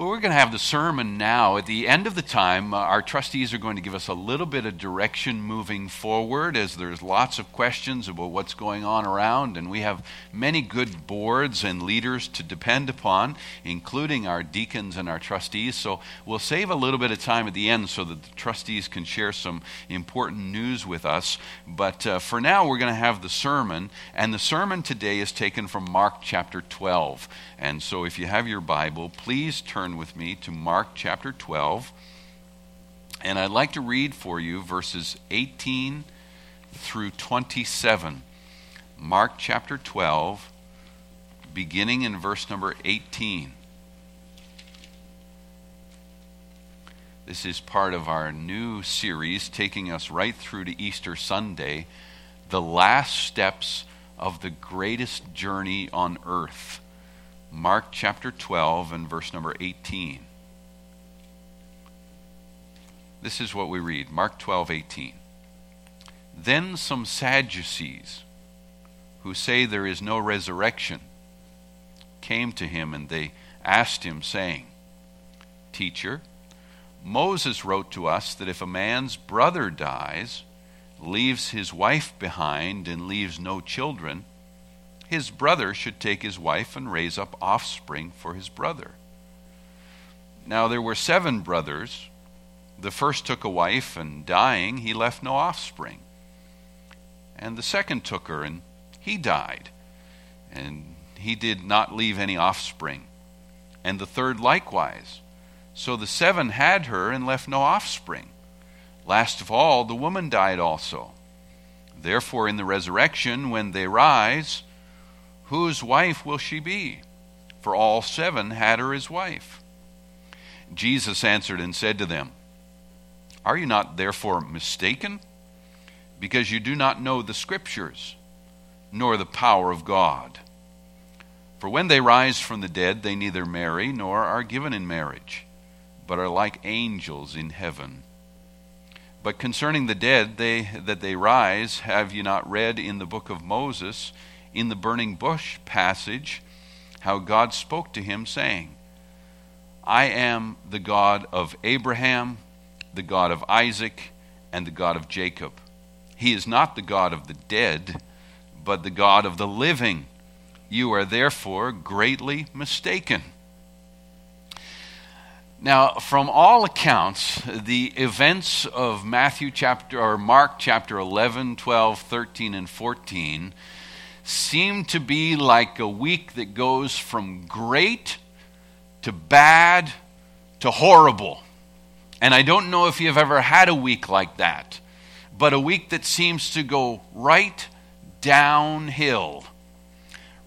Well, we're going to have the sermon now. At the end of the time, uh, our trustees are going to give us a little bit of direction moving forward as there's lots of questions about what's going on around, and we have many good boards and leaders to depend upon, including our deacons and our trustees. So we'll save a little bit of time at the end so that the trustees can share some important news with us. But uh, for now, we're going to have the sermon, and the sermon today is taken from Mark chapter 12. And so if you have your Bible, please turn with me to Mark chapter 12. And I'd like to read for you verses 18 through 27. Mark chapter 12, beginning in verse number 18. This is part of our new series taking us right through to Easter Sunday, the last steps of the greatest journey on earth. Mark chapter 12 and verse number 18. This is what we read Mark 12, 18. Then some Sadducees, who say there is no resurrection, came to him and they asked him, saying, Teacher, Moses wrote to us that if a man's brother dies, leaves his wife behind, and leaves no children, his brother should take his wife and raise up offspring for his brother. Now there were seven brothers. The first took a wife, and dying, he left no offspring. And the second took her, and he died, and he did not leave any offspring. And the third likewise. So the seven had her and left no offspring. Last of all, the woman died also. Therefore, in the resurrection, when they rise, Whose wife will she be? For all seven had her as wife. Jesus answered and said to them, Are you not therefore mistaken? Because you do not know the Scriptures, nor the power of God. For when they rise from the dead, they neither marry nor are given in marriage, but are like angels in heaven. But concerning the dead, they, that they rise, have you not read in the book of Moses? In the burning bush passage how God spoke to him, saying, I am the God of Abraham, the God of Isaac, and the God of Jacob. He is not the God of the dead, but the God of the living. You are therefore greatly mistaken. Now, from all accounts, the events of Matthew chapter or Mark chapter 11, 12, 13, and 14 seem to be like a week that goes from great to bad to horrible. And I don't know if you've ever had a week like that, but a week that seems to go right downhill.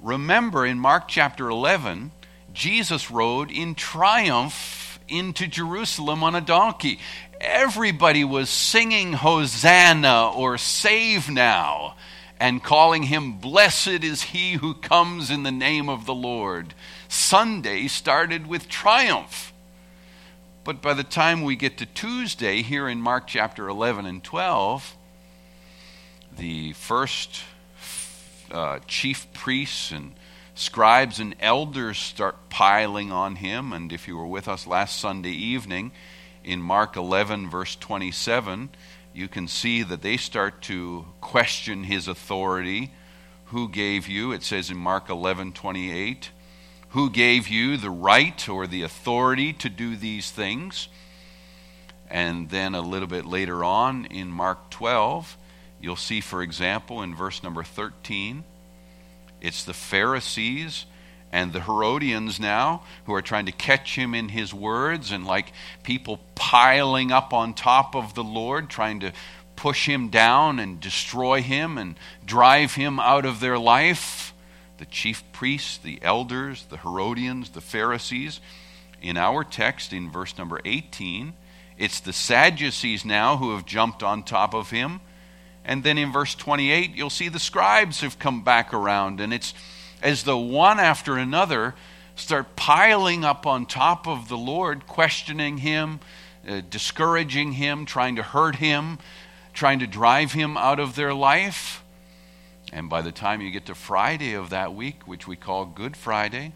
Remember in Mark chapter 11, Jesus rode in triumph into Jerusalem on a donkey. Everybody was singing Hosanna or Save Now and calling him, Blessed is he who comes in the name of the Lord. Sunday started with triumph. But by the time we get to Tuesday, here in Mark chapter 11 and 12, the first uh, chief priests and scribes and elders start piling on him. And if you were with us last Sunday evening, in Mark 11, verse 27, you can see that they start to question his authority. Who gave you? It says in Mark 11 28. Who gave you the right or the authority to do these things? And then a little bit later on in Mark 12, you'll see, for example, in verse number 13, it's the Pharisees and the Herodians now who are trying to catch him in his words and like people piling up on top of the Lord, trying to push him down and destroy him and drive him out of their life. The chief priests, the elders, the Herodians, the Pharisees. In our text, in verse number 18, it's the Sadducees now who have jumped on top of him. And then in verse 28, you'll see the scribes have come back around, and it's as though one after another start piling up on top of the Lord, questioning him, uh, discouraging him, trying to hurt him, trying to drive him out of their life. And by the time you get to Friday of that week, which we call Good Friday,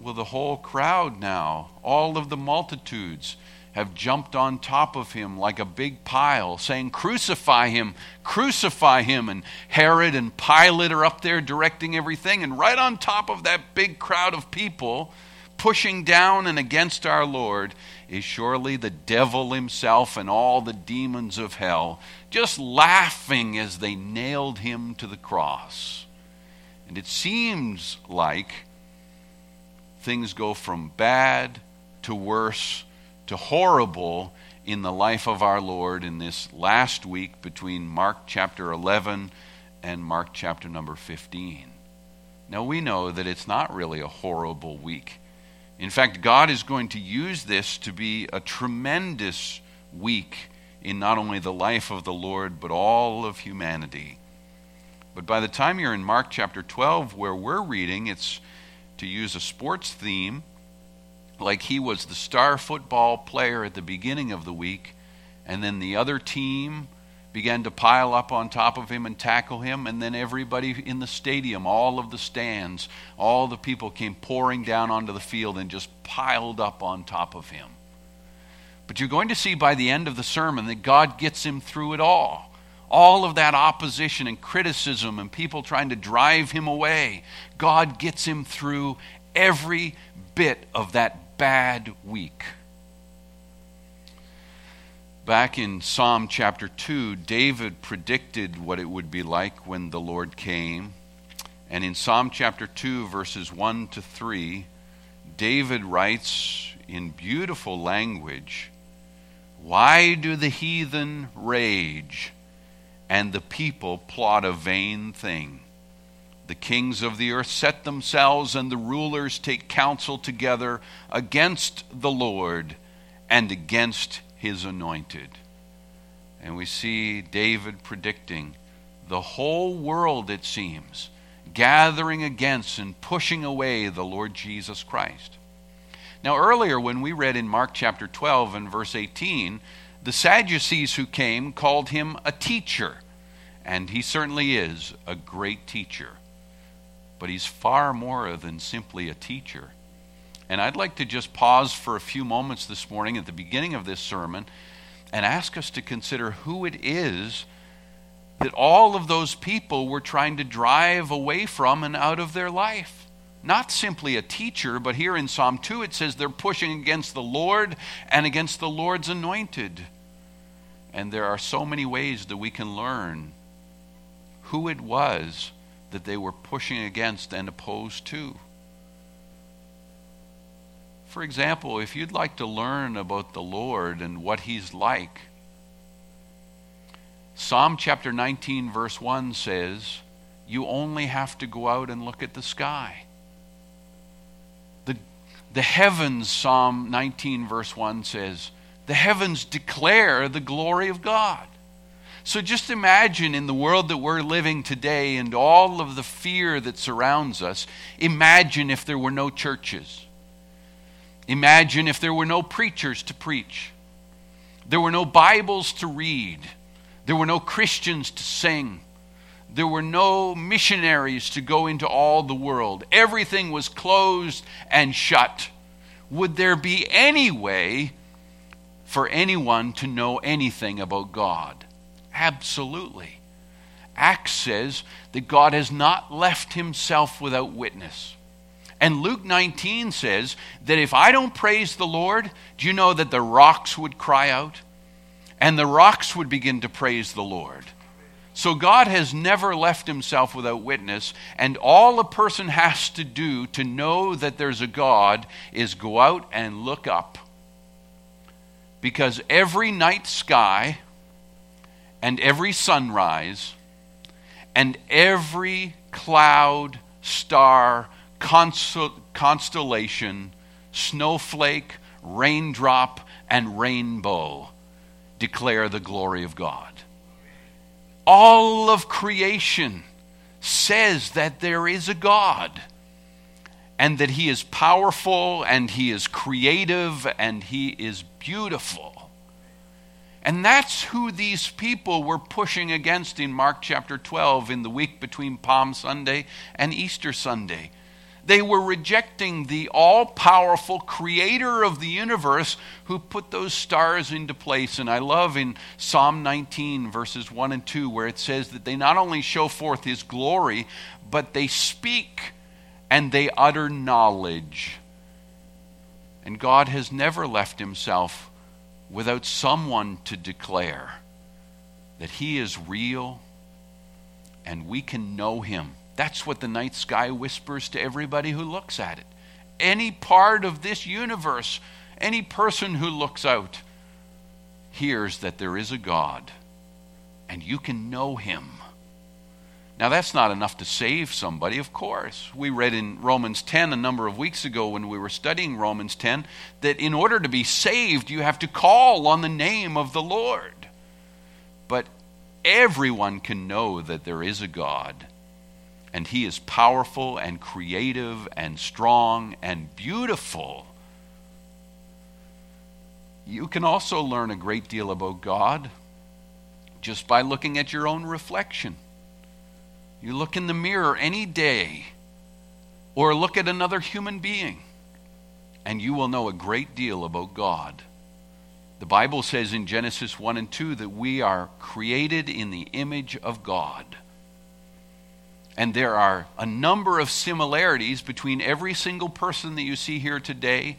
Well, the whole crowd now, all of the multitudes, have jumped on top of him like a big pile, saying, Crucify him, crucify him. And Herod and Pilate are up there directing everything. And right on top of that big crowd of people, pushing down and against our Lord, is surely the devil himself and all the demons of hell, just laughing as they nailed him to the cross. And it seems like things go from bad to worse to horrible in the life of our Lord in this last week between Mark chapter 11 and Mark chapter number 15. Now we know that it's not really a horrible week. In fact, God is going to use this to be a tremendous week in not only the life of the Lord, but all of humanity. But by the time you're in Mark chapter 12, where we're reading, it's to use a sports theme like he was the star football player at the beginning of the week, and then the other team began to pile up on top of him and tackle him, and then everybody in the stadium, all of the stands, all the people came pouring down onto the field and just piled up on top of him. But you're going to see by the end of the sermon that God gets him through it all. All of that opposition and criticism and people trying to drive him away, God gets him through every bit of that bad week. Back in Psalm chapter 2, David predicted what it would be like when the Lord came. And in Psalm chapter 2, verses 1 to 3, David writes in beautiful language Why do the heathen rage and the people plot a vain thing? The kings of the earth set themselves, and the rulers take counsel together against the Lord and against his anointed. And we see David predicting the whole world, it seems, gathering against and pushing away the Lord Jesus Christ. Now, earlier when we read in Mark chapter 12 and verse 18, the Sadducees who came called him a teacher, and he certainly is a great teacher but he's far more than simply a teacher. And I'd like to just pause for a few moments this morning at the beginning of this sermon and ask us to consider who it is that all of those people were trying to drive away from and out of their life. Not simply a teacher, but here in Psalm 2 it says they're pushing against the Lord and against the Lord's anointed. And there are so many ways that we can learn who it was that they were pushing against and opposed to. For example, if you'd like to learn about the Lord and what He's like, Psalm chapter 19, verse 1 says, You only have to go out and look at the sky. The, the heavens, Psalm 19, verse 1 says, The heavens declare the glory of God. So just imagine in the world that we're living today and all of the fear that surrounds us, imagine if there were no churches. Imagine if there were no preachers to preach. There were no Bibles to read. There were no Christians to sing. There were no missionaries to go into all the world. Everything was closed and shut. Would there be any way for anyone to know anything about God? Absolutely. Acts says that God has not left himself without witness. And Luke 19 says that if I don't praise the Lord, do you know that the rocks would cry out? And the rocks would begin to praise the Lord. So God has never left himself without witness, and all a person has to do to know that there's a God is go out and look up. Because every night sky and every sunrise and every cloud, star, constellation, snowflake, raindrop, and rainbow declare the glory of God. All of creation says that there is a God and that He is powerful and He is creative and He is beautiful. And that's who these people were pushing against in Mark chapter 12 in the week between Palm Sunday and Easter Sunday. They were rejecting the all powerful creator of the universe who put those stars into place. And I love in Psalm 19, verses 1 and 2, where it says that they not only show forth his glory, but they speak and they utter knowledge. And God has never left himself without someone to declare that he is real and we can know him. That's what the night sky whispers to everybody who looks at it. Any part of this universe, any person who looks out, hears that there is a God and you can know him. Now, that's not enough to save somebody, of course. We read in Romans 10 a number of weeks ago when we were studying Romans 10 that in order to be saved, you have to call on the name of the Lord. But everyone can know that there is a God, and He is powerful and creative and strong and beautiful. You can also learn a great deal about God just by looking at your own reflection. You look in the mirror any day, or look at another human being, and you will know a great deal about God. The Bible says in Genesis 1 and 2 that we are created in the image of God. And there are a number of similarities between every single person that you see here today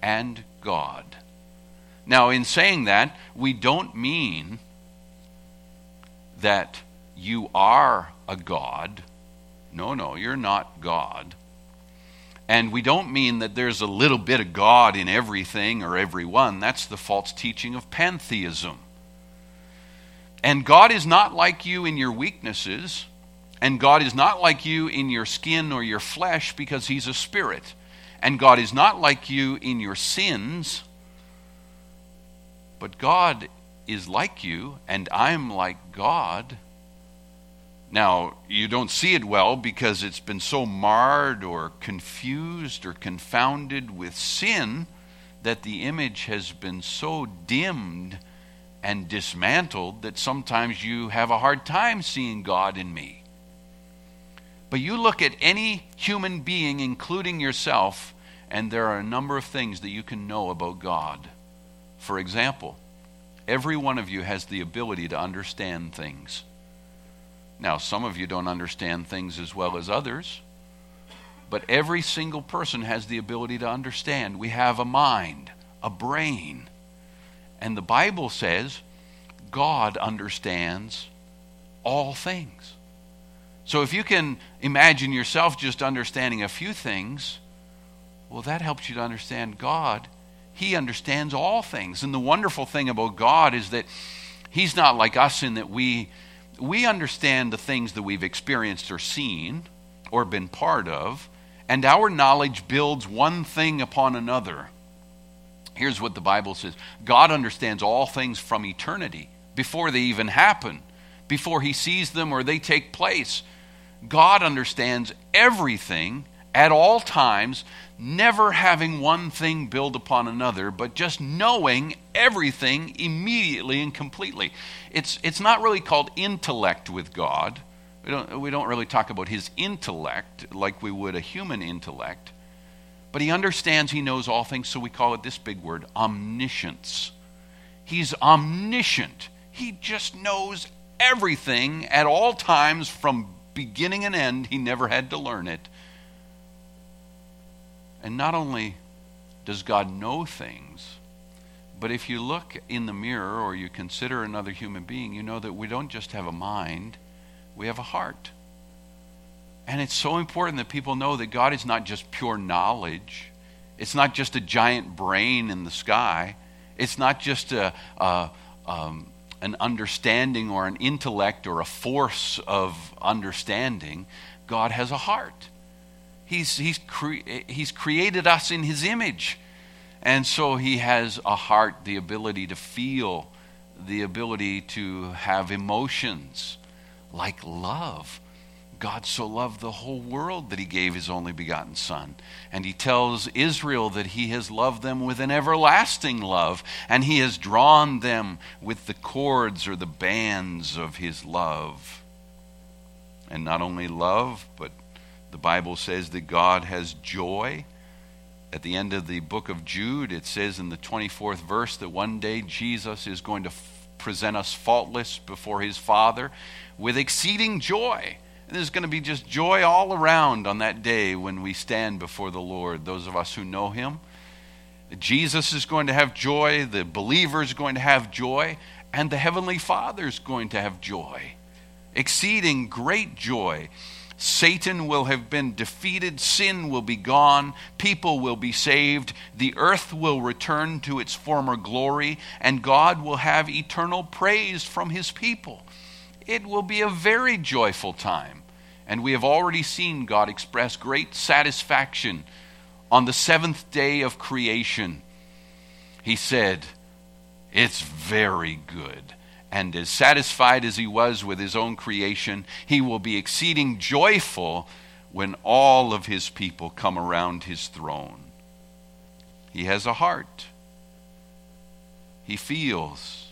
and God. Now, in saying that, we don't mean that you are a God. No, no, you're not God. And we don't mean that there's a little bit of God in everything or everyone. That's the false teaching of pantheism. And God is not like you in your weaknesses, and God is not like you in your skin or your flesh because He's a spirit. And God is not like you in your sins, but God is like you, and I'm like God now, you don't see it well because it's been so marred or confused or confounded with sin that the image has been so dimmed and dismantled that sometimes you have a hard time seeing God in me. But you look at any human being, including yourself, and there are a number of things that you can know about God. For example, every one of you has the ability to understand things. Now, some of you don't understand things as well as others, but every single person has the ability to understand. We have a mind, a brain. And the Bible says God understands all things. So if you can imagine yourself just understanding a few things, well, that helps you to understand God. He understands all things. And the wonderful thing about God is that He's not like us in that we we understand the things that we've experienced or seen or been part of, and our knowledge builds one thing upon another. Here's what the Bible says God understands all things from eternity before they even happen, before he sees them or they take place. God understands everything at all times, never having one thing build upon another, but just knowing everything immediately and completely. It's, it's not really called intellect with God. We don't, we don't really talk about his intellect like we would a human intellect. But he understands, he knows all things, so we call it this big word omniscience. He's omniscient. He just knows everything at all times from beginning and end. He never had to learn it. And not only does God know things, but if you look in the mirror or you consider another human being, you know that we don't just have a mind, we have a heart. And it's so important that people know that God is not just pure knowledge, it's not just a giant brain in the sky, it's not just a, a um, an understanding or an intellect or a force of understanding. God has a heart. He's, he's, cre- he's created us in His image. And so He has a heart, the ability to feel, the ability to have emotions like love. God so loved the whole world that he gave his only begotten Son. And he tells Israel that he has loved them with an everlasting love, and he has drawn them with the cords or the bands of his love. And not only love, but The Bible says that God has joy. At the end of the book of Jude, it says in the 24th verse that one day Jesus is going to f- present us faultless before his Father with exceeding joy. And there's going to be just joy all around on that day when we stand before the Lord, those of us who know him. Jesus is going to have joy, the believer is going to have joy, and the Heavenly Father is going to have joy. Exceeding great joy. Satan will have been defeated, sin will be gone, people will be saved, the earth will return to its former glory, and God will have eternal praise from his people. It will be a very joyful time. And we have already seen God express great satisfaction on the seventh day of creation. He said, It's very good and as satisfied as he was with his own creation, he will be exceeding joyful when all of his people come around his throne. He has a heart, he feels.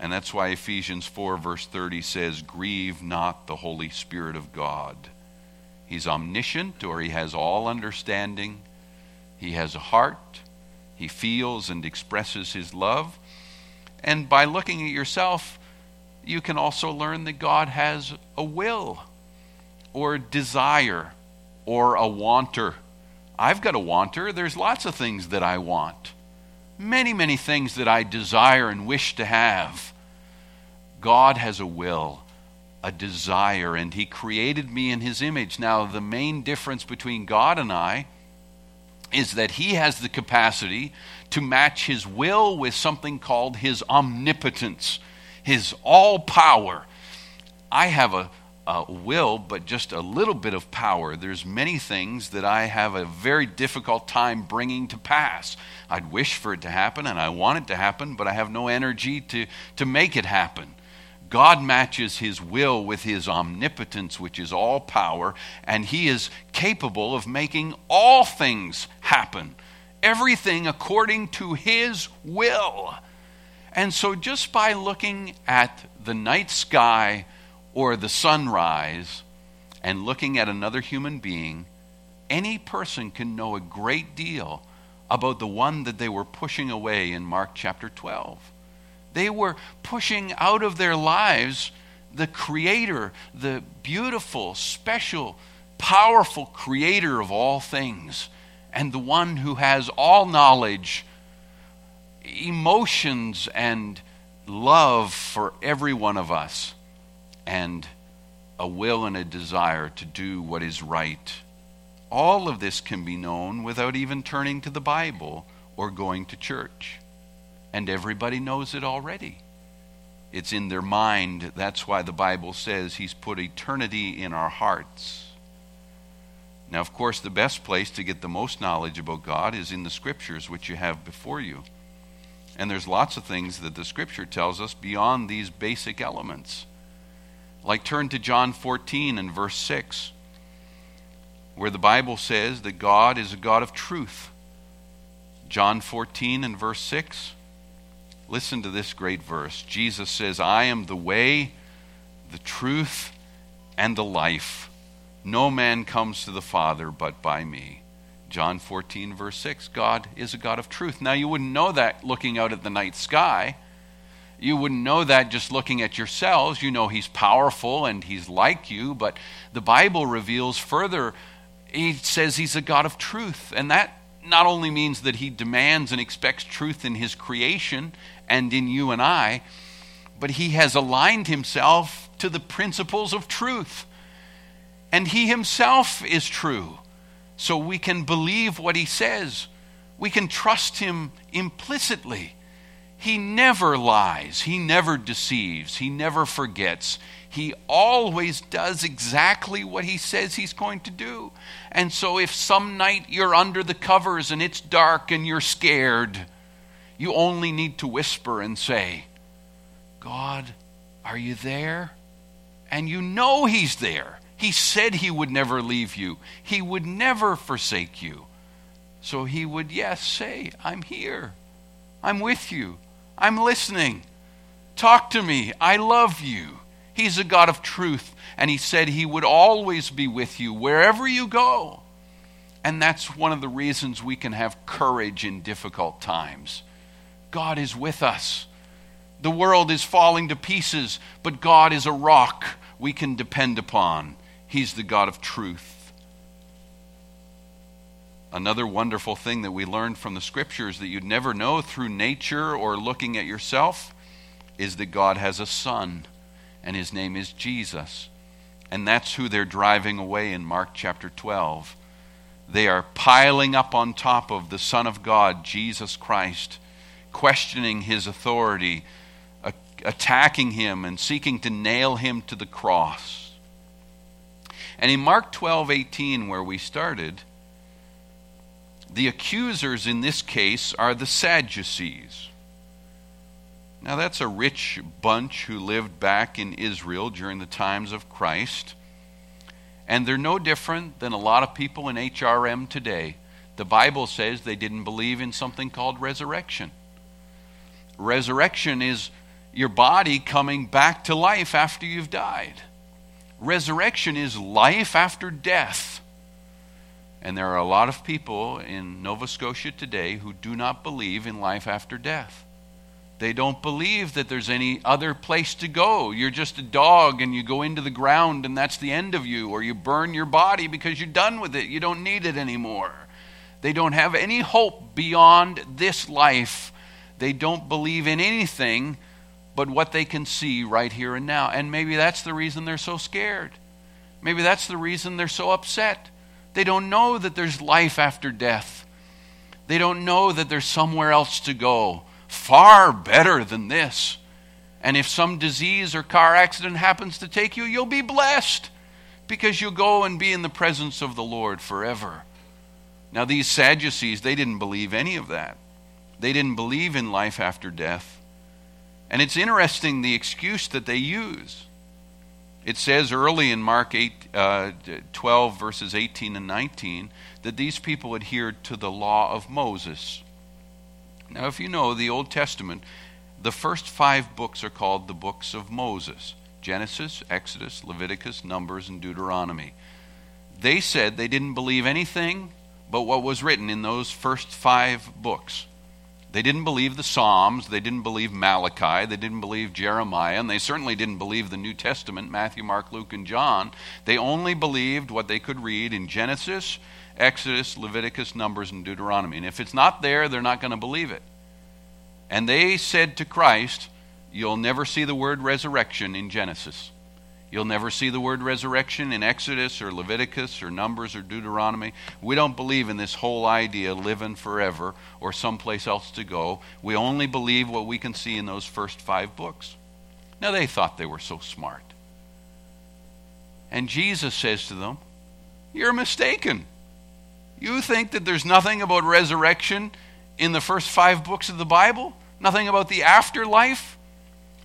And that's why Ephesians 4, verse 30 says, Grieve not the Holy Spirit of God. He's omniscient, or he has all understanding. He has a heart. He feels and expresses his love. And by looking at yourself, you can also learn that God has a will or desire or a wanter. I've got a wanter. There's lots of things that I want, many, many things that I desire and wish to have. God has a will, a desire, and He created me in His image. Now, the main difference between God and I is that He has the capacity to match his will with something called his omnipotence, his all power. I have a, a, will, but just a little bit of power. There's many things that I have a very difficult time bringing to pass. I'd wish for it to happen and I want it to happen, but I have no energy to, to make it happen. God matches his will with his omnipotence, which is all power, and he is capable of making all things happen everything according to His will. And so, just by looking at the night sky or the sunrise and looking at another human being, any person can know a great deal about the one that they were pushing away in Mark chapter 12. They were pushing out of their lives the Creator, the beautiful, special, powerful Creator of all things and the one who has all knowledge, emotions, and love for every one of us, and a will and a desire to do what is right. All of this can be known without even turning to the Bible or going to church. And everybody knows it already. It's in their mind. That's why the Bible says He's put eternity in our hearts. Now, of course, the best place to get the most knowledge about God is in the scriptures, which you have before you. And there's lots of things that the scripture tells us beyond these basic elements. Like turn to John 14 and verse 6, where the Bible says that God is a God of truth. John 14 and verse 6. Listen to this great verse. Jesus says, I am the way, the truth, and the life. No man comes to the Father but by me. John 14, verse 6. God is a God of truth. Now, you wouldn't know that looking out at the night sky. You wouldn't know that just looking at yourselves. You know He's powerful and He's like you, but the Bible reveals further, He says He's a God of truth. And that not only means that He demands and expects truth in His creation and in you and I, but He has aligned Himself to the principles of truth and he himself is true. So we can believe what he says. We can trust him implicitly. He never lies. He never deceives. He never forgets. He always does exactly what he says he's going to do. And so if some night you're under the covers and it's dark and you're scared, you only need to whisper and say, God, are you there? And you know he's there. He said he would never leave you, he would never forsake you. So he would, yes, say, I'm here. I'm with you. I'm listening. Talk to me. I love you. He's a God of truth, and He said He would always be with you wherever you go. And that's one of the reasons we can have courage in difficult times. God is with us. The world is falling to pieces, but God is a rock we can depend upon. He's the God of truth. Another wonderful thing that we learned from the scriptures that you'd never know through nature or looking at yourself is that God has a son, and his name is Jesus. And that's who they're driving away in Mark chapter 12. They are piling up on top of the Son of God, Jesus Christ, questioning his authority, attacking him, and seeking to nail him to the cross. And in Mark 12 18, where we started, the accusers in this case are the Sadducees. Now, that's a rich bunch who lived back in Israel during the times of Christ. And they're no different than a lot of people in HRM today. The Bible says they didn't believe in something called resurrection. Resurrection is your body coming back to life after you've died. Resurrection is life after death. And there are a lot of people in Nova Scotia today who do not believe in life after death. They don't believe that there's any other place to go. You're just a dog and you go into the ground and that's the end of you, or you burn your body because you're done with it. You don't need it anymore. They don't have any hope beyond this life. They don't believe in anything but what they can see right here and now. And maybe that's the reason they're so scared. Maybe that's the reason they're so upset. They don't know that there's life after death. They don't know that there's somewhere else to go far better than this. And if some disease or car accident happens to take you, you'll be blessed because you'll go and be in the presence of the Lord forever. Now, these Sadducees, they didn't believe any of that. They didn't believe in life after death. And it's interesting the excuse that they use. It says early in Mark 8, uh, 12, verses 18 and 19, that these people adhered to the law of Moses. Now, if you know the Old Testament, the first five books are called the books of Moses Genesis, Exodus, Leviticus, Numbers, and Deuteronomy. They said they didn't believe anything but what was written in those first five books. They didn't believe the Psalms, they didn't believe Malachi, they didn't believe Jeremiah, and they certainly didn't believe the New Testament Matthew, Mark, Luke, and John. They only believed what they could read in Genesis, Exodus, Leviticus, Numbers, and Deuteronomy. And if it's not there, they're not going to believe it. And they said to Christ, You'll never see the word resurrection in Genesis. You'll never see the word resurrection in Exodus or Leviticus or Numbers or Deuteronomy. We don't believe in this whole idea living forever or someplace else to go. We only believe what we can see in those first five books. Now, they thought they were so smart. And Jesus says to them, You're mistaken. You think that there's nothing about resurrection in the first five books of the Bible? Nothing about the afterlife?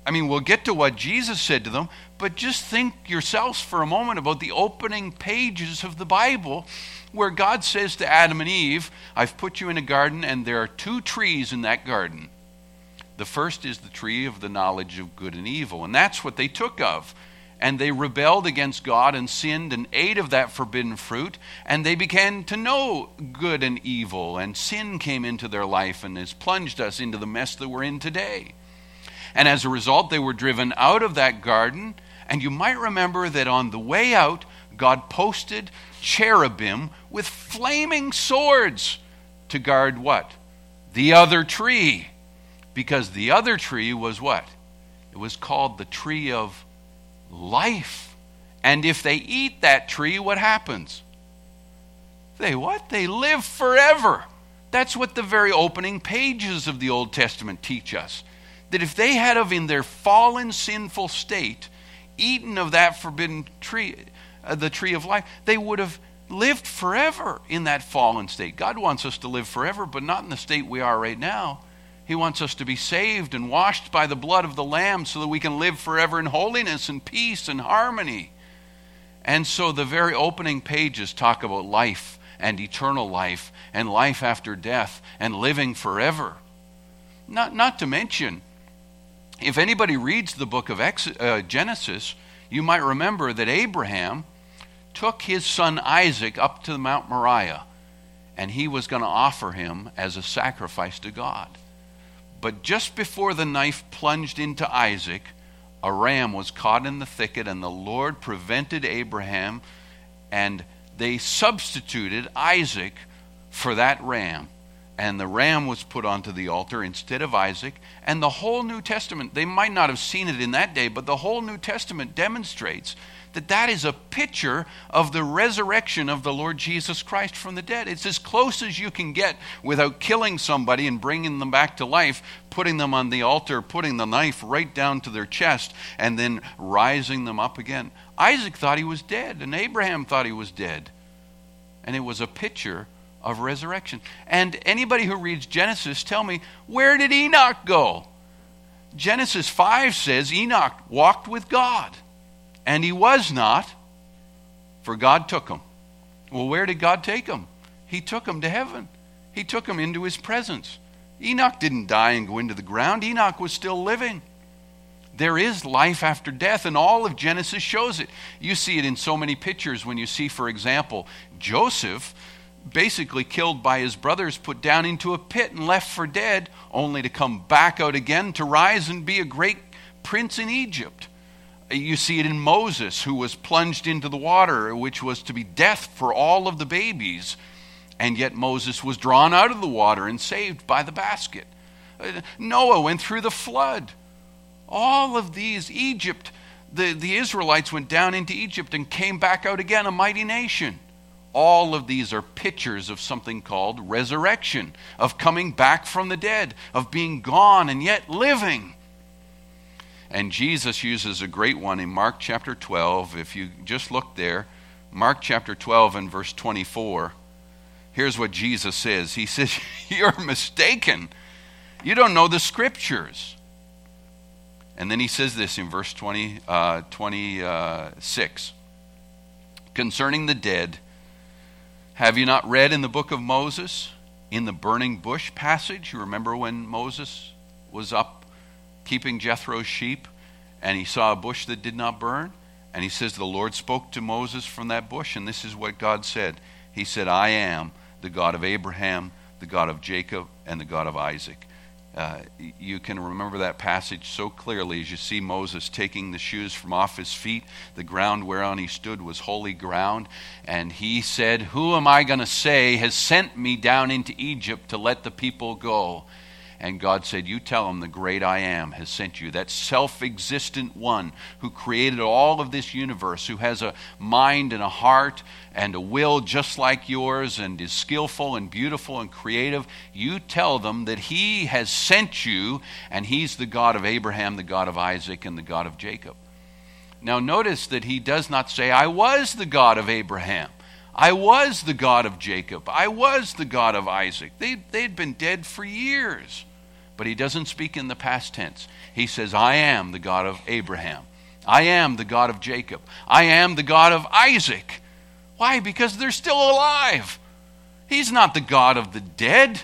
I mean, we'll get to what Jesus said to them, but just think yourselves for a moment about the opening pages of the Bible where God says to Adam and Eve, I've put you in a garden, and there are two trees in that garden. The first is the tree of the knowledge of good and evil, and that's what they took of and they rebelled against God and sinned and ate of that forbidden fruit, and they began to know good and evil, and sin came into their life and has plunged us into the mess that we're in today. And as a result, they were driven out of that garden, and you might remember that on the way out, God posted cherubim with flaming swords to guard what? The other tree. Because the other tree was what? It was called the tree of life. And if they eat that tree, what happens? They what? They live forever. That's what the very opening pages of the Old Testament teach us. That if they had of in their fallen sinful state eaten of that forbidden tree, uh, the tree of life, they would have lived forever in that fallen state. God wants us to live forever, but not in the state we are right now. He wants us to be saved and washed by the blood of the Lamb so that we can live forever in holiness and peace and harmony. And so the very opening pages talk about life and eternal life and life after death and living forever. Not, not to mention if anybody reads the book of Ex- uh, Genesis, you might remember that Abraham took his son Isaac up to Mount Moriah, and he was going to offer him as a sacrifice to God. But just before the knife plunged into Isaac, a ram was caught in the thicket, and the Lord prevented Abraham, and they substituted Isaac for that ram. And the ram was put onto the altar instead of Isaac. And the whole New Testament, they might not have seen it in that day, but the whole New Testament demonstrates that that is a picture of the resurrection of the Lord Jesus Christ from the dead. It's as close as you can get without killing somebody and bringing them back to life, putting them on the altar, putting the knife right down to their chest, and then rising them up again. Isaac thought he was dead, and Abraham thought he was dead. And it was a picture of resurrection. And anybody who reads Genesis, tell me, where did Enoch go? Genesis 5 says Enoch walked with God. And he was not, for God took him. Well, where did God take him? He took him to heaven, he took him into his presence. Enoch didn't die and go into the ground, Enoch was still living. There is life after death, and all of Genesis shows it. You see it in so many pictures when you see, for example, Joseph basically killed by his brothers, put down into a pit and left for dead, only to come back out again to rise and be a great prince in Egypt. You see it in Moses, who was plunged into the water, which was to be death for all of the babies. And yet Moses was drawn out of the water and saved by the basket. Uh, Noah went through the flood. All of these, Egypt, the, the Israelites went down into Egypt and came back out again, a mighty nation. All of these are pictures of something called resurrection, of coming back from the dead, of being gone and yet living. And Jesus uses a great one in Mark chapter 12. If you just look there, Mark chapter 12 and verse 24. Here's what Jesus says He says, You're mistaken. You don't know the scriptures. And then he says this in verse 20, uh, 26 Concerning the dead, have you not read in the book of Moses, in the burning bush passage? You remember when Moses was up keeping Jethro's sheep, and he saw a bush that did not burn. And he says, The Lord spoke to Moses from that bush, and this is what God said. He said, I am the God of Abraham, the God of Jacob, and the God of Isaac. Uh, you can remember that passage so clearly as you see Moses taking the shoes from off his feet. The ground whereon he stood was holy ground. And he said, Who am I going to say has sent me down into Egypt to let the people go? And God said, You tell him the great I am has sent you. That self existent one who created all of this universe, who has a mind and a heart and a will just like yours and is skillful and beautiful and creative. You tell them that he has sent you and he's the God of Abraham, the God of Isaac, and the God of Jacob. Now, notice that he does not say, I was the God of Abraham. I was the God of Jacob. I was the God of Isaac. They, they'd been dead for years. But he doesn't speak in the past tense. He says, I am the God of Abraham. I am the God of Jacob. I am the God of Isaac. Why? Because they're still alive. He's not the God of the dead.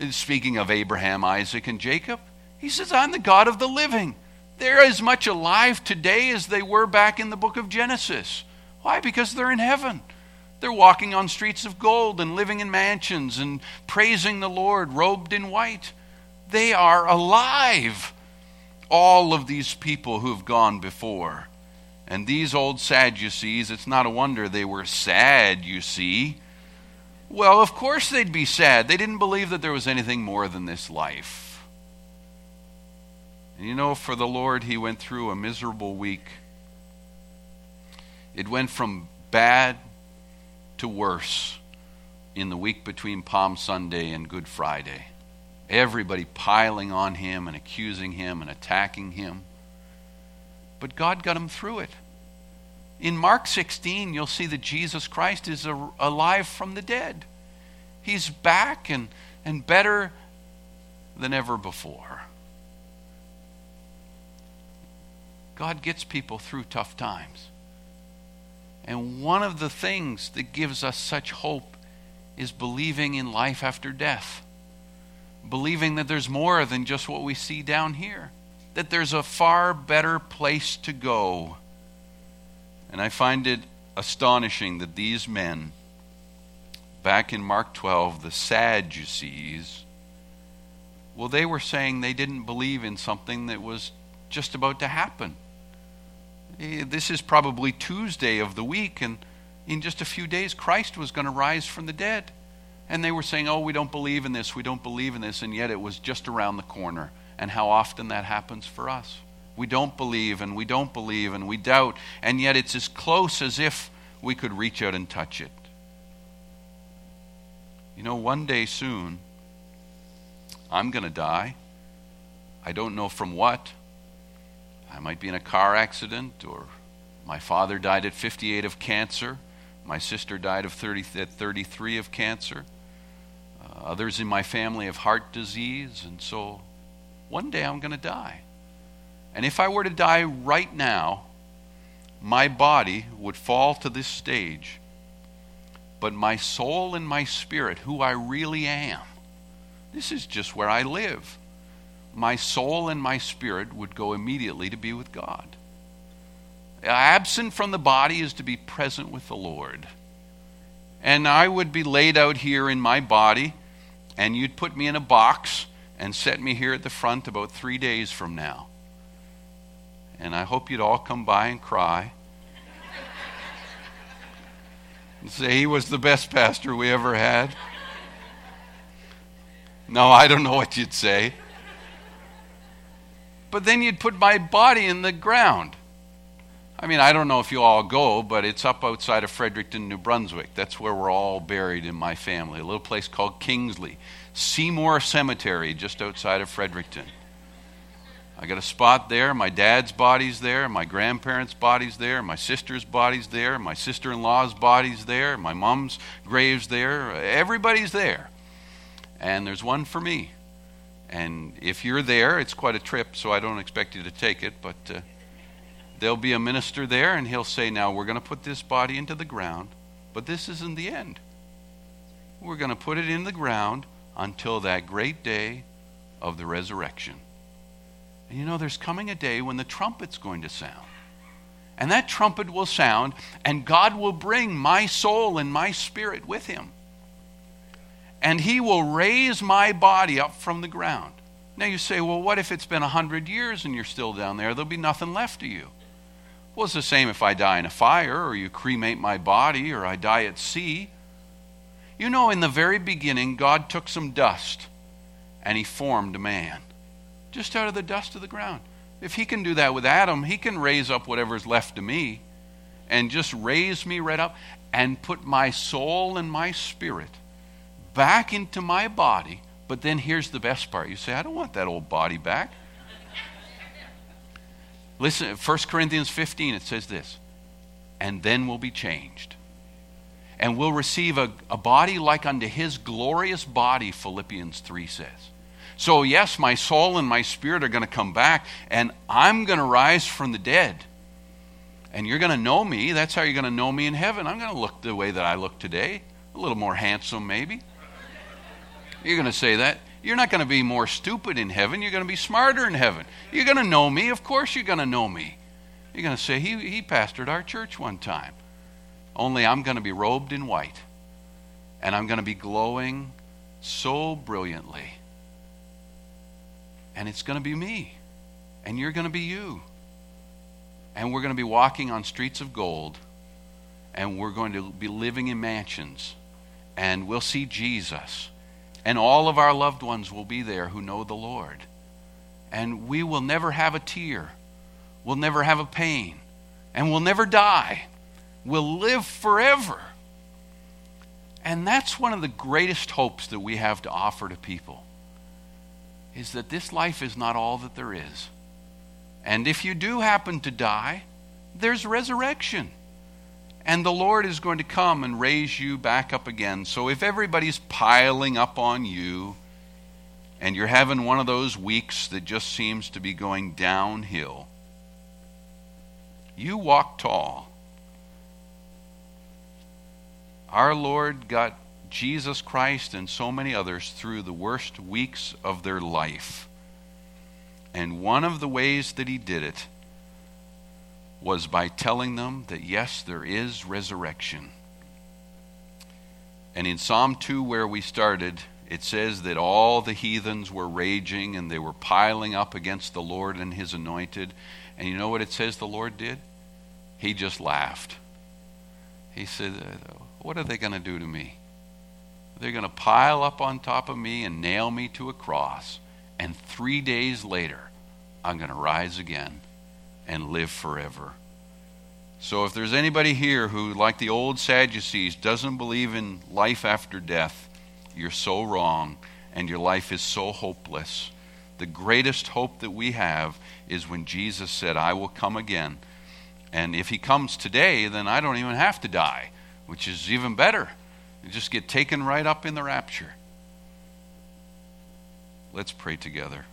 Uh, speaking of Abraham, Isaac, and Jacob, he says, I'm the God of the living. They're as much alive today as they were back in the book of Genesis. Why? Because they're in heaven. They're walking on streets of gold and living in mansions and praising the Lord, robed in white. They are alive. All of these people who've gone before. And these old Sadducees, it's not a wonder they were sad, you see. Well, of course they'd be sad. They didn't believe that there was anything more than this life. And you know, for the Lord, he went through a miserable week. It went from bad to worse in the week between Palm Sunday and Good Friday. Everybody piling on him and accusing him and attacking him. But God got him through it. In Mark 16, you'll see that Jesus Christ is alive from the dead. He's back and, and better than ever before. God gets people through tough times. And one of the things that gives us such hope is believing in life after death believing that there's more than just what we see down here. that there's a far better place to go. And I find it astonishing that these men, back in Mark 12, the Sadducees, well, they were saying they didn't believe in something that was just about to happen. Eh, this is probably Tuesday of the week, and in just a few days, Christ was going to rise from the dead. And they were saying, Oh, we don't believe in this, we don't believe in this, and yet it was just around the corner. And how often that happens for us. We don't believe, and we don't believe, and we doubt, and yet it's as close as if we could reach out and touch it. You know, one day soon, I'm going to die. I don't know from what. I might be in a car accident, or my father died at 58 of cancer. My sister died of 30, at 33 of cancer. Uh, others in my family have heart disease, and so one day I'm going to die. And if I were to die right now, my body would fall to this stage, but my soul and my spirit, who I really am, this is just where I live. My soul and my spirit would go immediately to be with God. Absent from the body is to be present with the Lord. And I would be laid out here in my body, and you'd put me in a box and set me here at the front about three days from now. And I hope you'd all come by and cry and say he was the best pastor we ever had. No, I don't know what you'd say. But then you'd put my body in the ground. I mean, I don't know if you all go, but it's up outside of Fredericton, New Brunswick. That's where we're all buried in my family, a little place called Kingsley. Seymour Cemetery, just outside of Fredericton. I got a spot there. My dad's body's there. My grandparents' body's there. My sister's body's there. My sister in law's body's there. My mom's grave's there. Everybody's there and there's one for me. And if you're there, it's quite a trip, so I don't expect you to take it, but uh, there'll be a minister there, and he'll say, Now we're going to put this body into the ground, but this isn't the end. We're going to put it in the ground until that great day of the resurrection. And you know, there's coming a day when the trumpet's going to sound. And that trumpet will sound, and God will bring my soul and my spirit with him and he will raise my body up from the ground. Now you say, well, what if it's been a hundred years and you're still down there? There'll be nothing left of you. Well, it's the same if I die in a fire or you cremate my body or I die at sea. You know, in the very beginning, God took some dust and he formed man just out of the dust of the ground. If he can do that with Adam, he can raise up whatever's left of me and just raise me right up and put my soul and my spirit back into my body. But then here's the best part. You say, I don't want that old body back. Listen, 1 Corinthians 15, it says this, and then we'll be changed. And we'll receive a, a body like unto his glorious body, Philippians 3 says. So, yes, my soul and my spirit are going to come back, and I'm going to rise from the dead. And you're going to know me. That's how you're going to know me in heaven. I'm going to look the way that I look today, a little more handsome, maybe. You're going to say that. You're not going to be more stupid in heaven. You're going to be smarter in heaven. You're going to know me. Of course, you're going to know me. You're going to say, he, he pastored our church one time. Only I'm going to be robed in white. And I'm going to be glowing so brilliantly. And it's going to be me. And you're going to be you. And we're going to be walking on streets of gold. And we're going to be living in mansions. And we'll see Jesus and all of our loved ones will be there who know the Lord. And we will never have a tear. We'll never have a pain. And we'll never die. We'll live forever. And that's one of the greatest hopes that we have to offer to people is that this life is not all that there is. And if you do happen to die, there's resurrection and the Lord is going to come and raise you back up again. So if everybody's piling up on you and you're having one of those weeks that just seems to be going downhill, you walk tall. Our Lord got Jesus Christ and so many others through the worst weeks of their life. And one of the ways that he did it was by telling them that yes, there is resurrection. And in Psalm 2, where we started, it says that all the heathens were raging and they were piling up against the Lord and his anointed. And you know what it says the Lord did? He just laughed. He said, What are they going to do to me? They're going to pile up on top of me and nail me to a cross. And three days later, I'm going to rise again and live forever. So if there's anybody here who, like the old Sadducees, doesn't believe in life after death, you're so wrong and your life is so hopeless. The greatest hope that we have is when Jesus said, I will come again. And if he comes today, then I don't even have to die, which is even better. You just get taken right up in the rapture. Let's pray together.